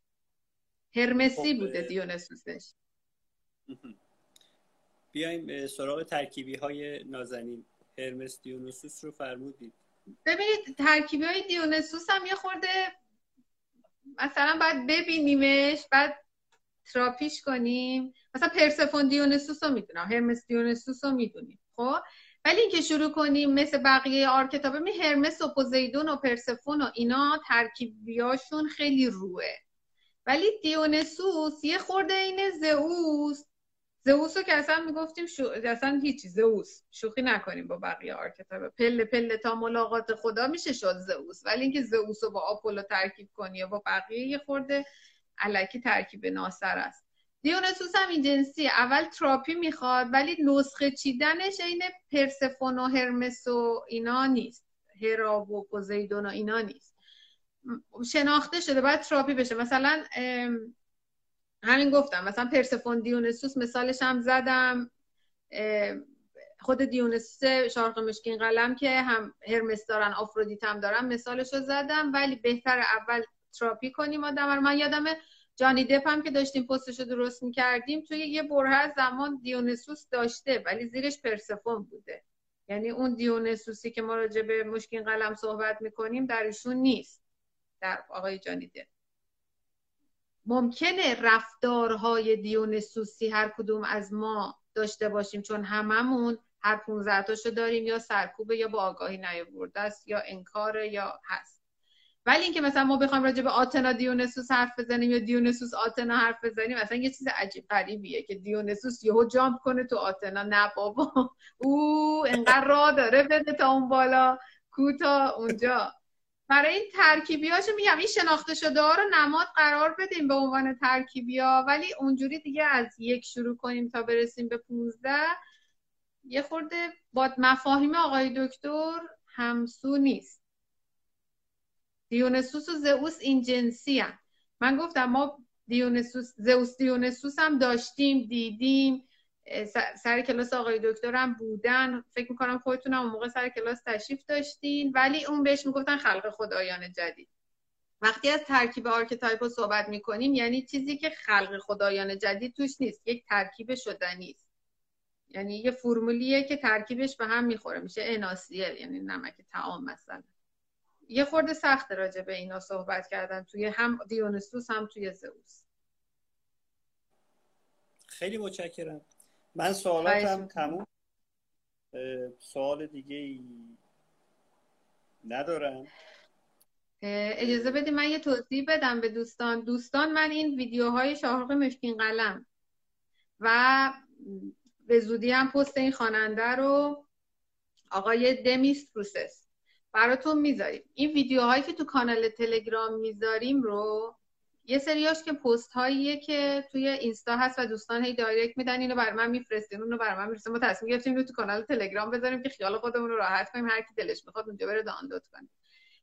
هرمسی خب، بوده دیونسوسش. بیایم سراغ ترکیبی های نازنین. هرمس دیونسوس رو فرمودید. ببینید ترکیبی های دیونسوس هم یه خورده مثلا باید ببینیمش بعد تراپیش کنیم. مثلا پرسفون دیونسوس رو می‌دونم هرمس دیونسوس رو می‌دونیم خب؟ ولی اینکه شروع کنیم مثل بقیه آرکتابه می هرمس و پوزیدون و پرسفون و اینا ترکیبیاشون خیلی روه. ولی دیونسوس یه خورده این زئوس. زئوس رو که اصلا می‌گفتیم شو... اصلا هیچی زئوس. شوخی نکنیم با بقیه آرکتاپ پله پله تا ملاقات خدا میشه شد زئوس. ولی اینکه زئوس رو با آپولو ترکیب کنی یا با بقیه یه خورده علکی ترکیب ناصر است. دیونسوس هم این جنسی اول تراپی می‌خواد ولی نسخه چیدنش عین پرسفون و هرمس و اینا نیست. هرا و پوزیدون و اینا نیست. شناخته شده باید تراپی بشه. مثلا همین گفتم مثلا پرسفون دیونسوس مثالش هم زدم. خود دیونسوس شارق مشکین قلم که هم هرمس دارن آفرودیت هم دارن مثالش رو زدم. ولی بهتر اول تراپی کنیم آدم من یادم جانی هم که داشتیم پستش رو درست می‌کردیم توی یه بره زمان دیونسوس داشته ولی زیرش پرسفون بوده. یعنی اون دیونسوسی که ما راجع به مشکین قلم صحبت می‌کنیم درشون نیست. در آقای جانی دپ. ممکنه رفتارهای دیونسوسی هر کدوم از ما داشته باشیم چون هممون هر 15 تاشو داریم یا سرکوبه یا با آگاهی نیاورده است یا انکار یا هست. ولی اینکه مثلا ما بخوایم راجع به آتنا دیونسوس حرف بزنیم یا دیونسوس آتنا حرف بزنیم مثلا یه چیز عجیب غریبیه که دیونسوس یهو جامپ کنه تو آتنا. نه بابا. او انقدر راه داره بده تا اون بالا. کوتا اونجا. برای این ترکیبی میگم این شناخته شده ها رو نماد قرار بدیم به عنوان ترکیبی ها ولی اونجوری دیگه از یک شروع کنیم تا برسیم به 15 یه خورده با مفاهیم آقای دکتر همسو نیست. دیونسوس و زئوس این جنسی هم. من گفتم ما دیونسوس زئوس دیونسوس هم داشتیم دیدیم. سر کلاس آقای دکترم بودن. فکر می‌کنم خودتون اون موقع سر کلاس تشریف داشتین. ولی اون بهش می‌گفتن خلق خدایان جدید. وقتی از ترکیب archetype صحبت می‌کنیم یعنی چیزی که خلق خدایان جدید توش نیست. یک ترکیب شدنی است یعنی یه فرمولیه که ترکیبش به هم می‌خوره. میشه اناسیل یعنی نمک تعام مثلا. یه خورده سخت راجع به اینا صحبت کردن توی هم دیونسوس هم توی زئوس. خیلی متشکرم. من سوالاتم تموم. سوال دیگه ای ندارم. اجازه بدید من یه توضیح بدم به دوستان. دوستان من این ویدیوهای شاهرخ مشکین قلم و به زودی هم پست این خواننده رو آقای دمیس روسوس. براتون می‌ذاریم. این ویدیوهایی که تو کانال تلگرام می‌ذاریم رو یه سریاش که پست هاییه که توی اینستا هست و دوستان هی direct میدن اینو بر من میفرستین اونو بر من ما تصمیم گرفتیم اینو تو کانال تلگرام بذاریم که خیال خودمون رو راحت کنیم هر کی دلش می‌خواد اونجا بره دانلود کنه.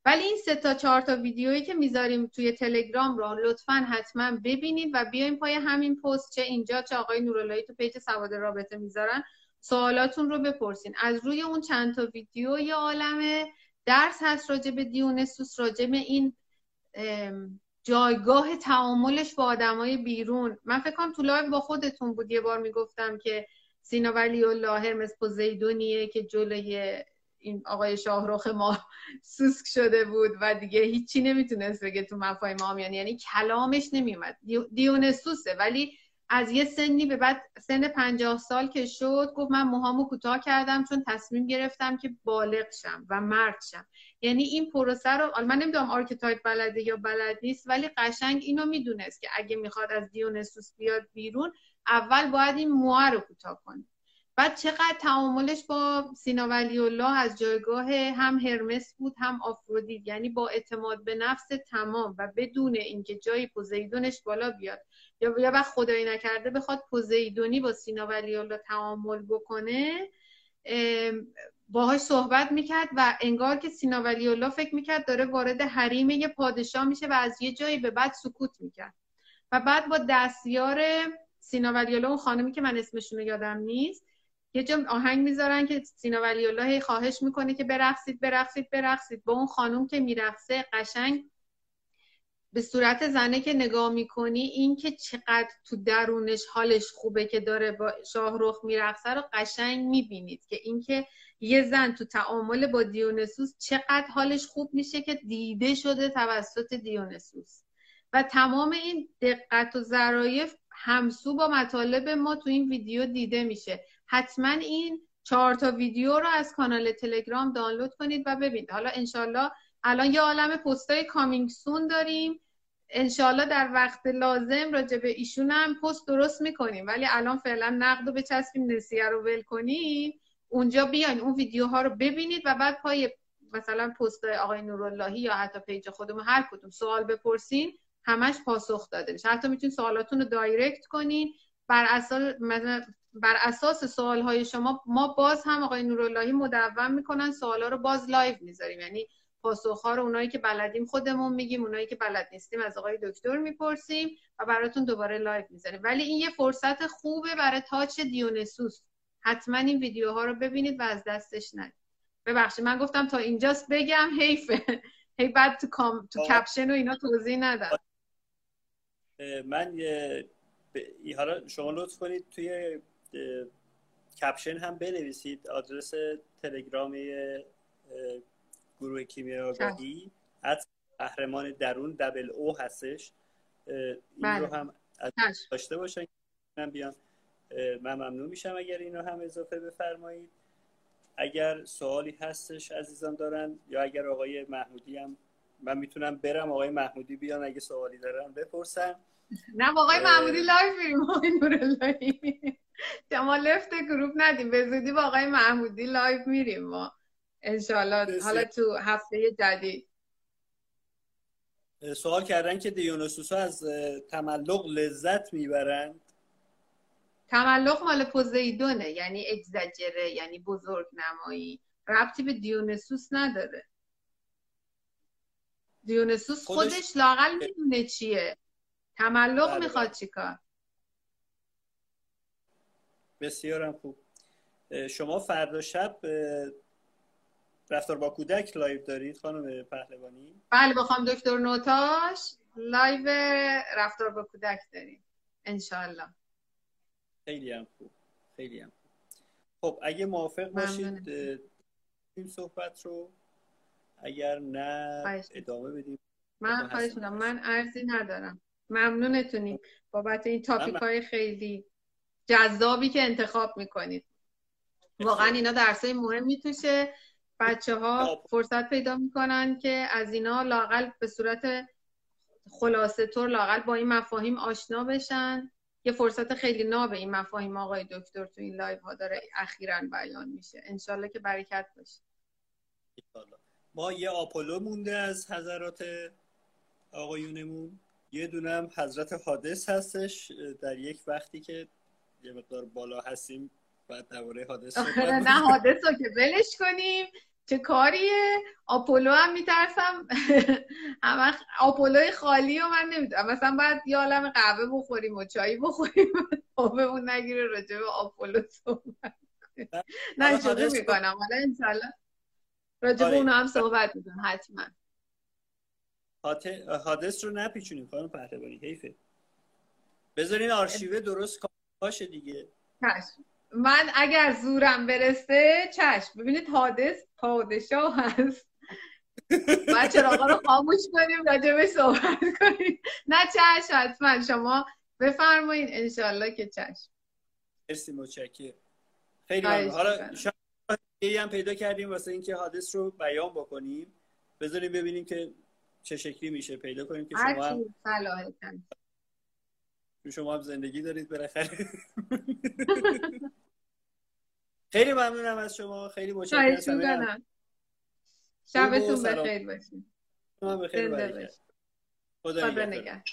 ولی این سه تا چهار تا ویدیویی که می‌ذاریم توی تلگرام رو لطفا حتما ببینید و بیایم پای همین پست چه اینجا چه آقای نوراللهی تو page سواد رابطه می‌ذارن. سوالاتون رو بپرسین. از روی اون چند تا ویدیو یه عالمه درس هست راجع به دیونسوس راجع به این جایگاه تعاملش با آدمای بیرون. من فکر کنم تو live با خودتون بود یه بار می‌گفتم که سینا ولی الله هرمس پوزیدونیه که جلوی این آقای شاهرخ ما سوسک شده بود و دیگه هیچی نمی‌تونست بگه تو مفاهیم عامیانه یعنی کلامش نمیومد دیونسوسه. ولی از یه سنی به بعد سن پنجاه سال که شد گفت من موهامو کوتاه کردم چون تصمیم گرفتم که بالغ شم و مرد شم. یعنی این پروسه رو من نمی‌دونم archetype بلده یا بلد نیست ولی قشنگ اینو می‌دونست که اگه می‌خواد از دیونسوس بیاد بیرون اول باید این موها رو کوتاه کنه. بعد چقدر تعاملش با سینا ولی الله از جایگاه هم هرمس بود هم آفرودیت. یعنی با اعتماد به نفس تمام و بدون اینکه جایی پوزیدونش بالا بیاد. یا یا وقت خدایی نکرده بخواد پوزیدونی با سینا ولی الله تعامل بکنه باهاش صحبت می‌کرد و انگار که سینا ولی الله فکر می‌کرد داره وارد حریم یه پادشاه میشه و از یه جایی به بعد سکوت می‌کرد. و بعد با دستیار سینا ولی الله اون خانمی که من اسمشون یادم نیست یه جا آهنگ می‌ذارن که سینا ولی الله خواهش می‌کنه که برقصید برقصید برقصید. با اون خانم که میرقصه قشنگ به صورت زنه که نگاه می‌کنی این که چقدر تو درونش حالش خوبه که داره با شاهرخ میرقصه رو قشنگ می‌بینید که اینکه یه زن تو تعامل با دیونسوس چقدر حالش خوب میشه که دیده شده توسط دیونسوس. و تمام این دقت و ظرایف همسو با مطالب ما تو این ویدیو دیده میشه. حتما این چهار تا ویدیو رو از کانال تلگرام دانلود کنید و ببینید. حالا انشالله الان یه عالم پستای coming soon داریم. انشالله در وقت لازم راجع به ایشون هم پست درست می‌کنیم. ولی الان فعلا نقد رو بچسبیم نسیه رو ول کنیم. اونجا بیاین اون ویدیوها رو ببینید و بعد پای مثلا پست آقای نوراللهی یا حتی page خودمون هر کدوم سوال بپرسین همش پاسخ داده میشه. حتی می‌تونید سوالاتون رو direct کنین. بر اساس بر اساس سوال های شما ما باز هم آقای نوراللهی مدون می‌کنن سوالا رو باز live می‌ذاریم. یعنی پاسخ ها رو اونایی که بلدیم خودمون میگیم اونایی که بلد نیستیم از آقای دکتر می‌پرسیم و براتون دوباره live می‌ذاریم. ولی این یه فرصت خوبه برای touch دیونسوس. حتما این ویدیوها رو ببینید و از دستش ندید ببخشید من گفتم تا اینجاست بگم حیفه. هی بعد تو, کام... تو caption و اینا توضیح ندم. من حالا شما لطف کنید توی کپشن هم بنویسید. آدرس تلگرامی گروه کیمیا آگاهی از قهرمان درون double o هستش. این رو بله. هم داشته باشن. من بیان من ممنون میشم اگر اینو هم اضافه بفرمایید. اگر سوالی هستش عزیزان دارن یا اگر آقای محمودی هم من می‌تونم برم آقای محمودی بیان. اگه سوالی دارن بپرسن. نه آقای محمودی live میریم. آقای نوراللهی. شما left group ندیم. به زودی با آقای محمودی live میریم. ما انشالله حالا تو هفته جدید. سوال کردن که دیونوسوس از تملق لذت می‌برند؟ تملق مال پوزیدونه یعنی اگزاجره یعنی بزرگ نمایی ربطی به دیونسوس نداره. دیونسوس خودش, خودش لاقل می‌دونه چیه. تملق بله می‌خواد بله. چیکار؟ بسیارم خوب. شما فردا شب رفتار با کودک live دارید خانم پهلوانی؟ بله بخوام دکتر نوتاش live رفتار با کودک داریم انشالله خیلی هم خوب خیلی هم خوب. خب اگه موافق باشید این صحبت رو اگر نه ادامه بدیم. من خواهش من عرضی ندارم. ممنونتونیم بابت این topic های خیلی جذابی که انتخاب می‌کنید. واقعا اینا درسای مهمی توشه بچه ها فرصت پیدا می‌کنن که از اینا لاقل به صورت خلاصه طور لاقل با این مفاهیم آشنا بشن. یه فرصت خیلی ناب این مفاهیم آقای دکتر تو این live ها داره اخیرا بیان میشه. انشالله که برکت باشه. ما یه آپولو مونده از حضرات آقایونمون. یه دونم حضرت حادث هستش. در یک وقتی که یه مقدار بالا هستیم. بعد درباره حادث نه حادث رو که ولش کنیم. چه کاریه؟ آپولو هم میترسم. همه آپولوی خالی و من نمی‌دونم. مثلا باید یه عالم قهوه بخوریم و چایی بخوریم. آبمون نگیره راجع به آپولو صحبت نه شروع می‌کنم. حالا انشالله راجع به آره. اون هم صحبت می‌کنم حتما. حادث رو نپیچونیم خانم پهلوانی حیفه. بذارین آرشیوه درست باشه دیگه. من اگر زورم برسه چشم. ببینید حادث پادشاه هست. بچه آقا رو خاموش کنیم راجع صحبت کنیم. نه چشم حتما. شما بفرمایید انشالله که چشم. مرسی متشکرم. خیلی حالا شاید هم پیدا کردیم واسه اینکه حادث رو بیان بکنیم. بذاریم ببینیم که چه شکلی میشه. پیدا کنیم که شما هم شما هم زندگی دارید بالاخره. خیلی ممنونم از شما. خیلی متشکرم شبتون بخیر باشید. خدا نگهدار.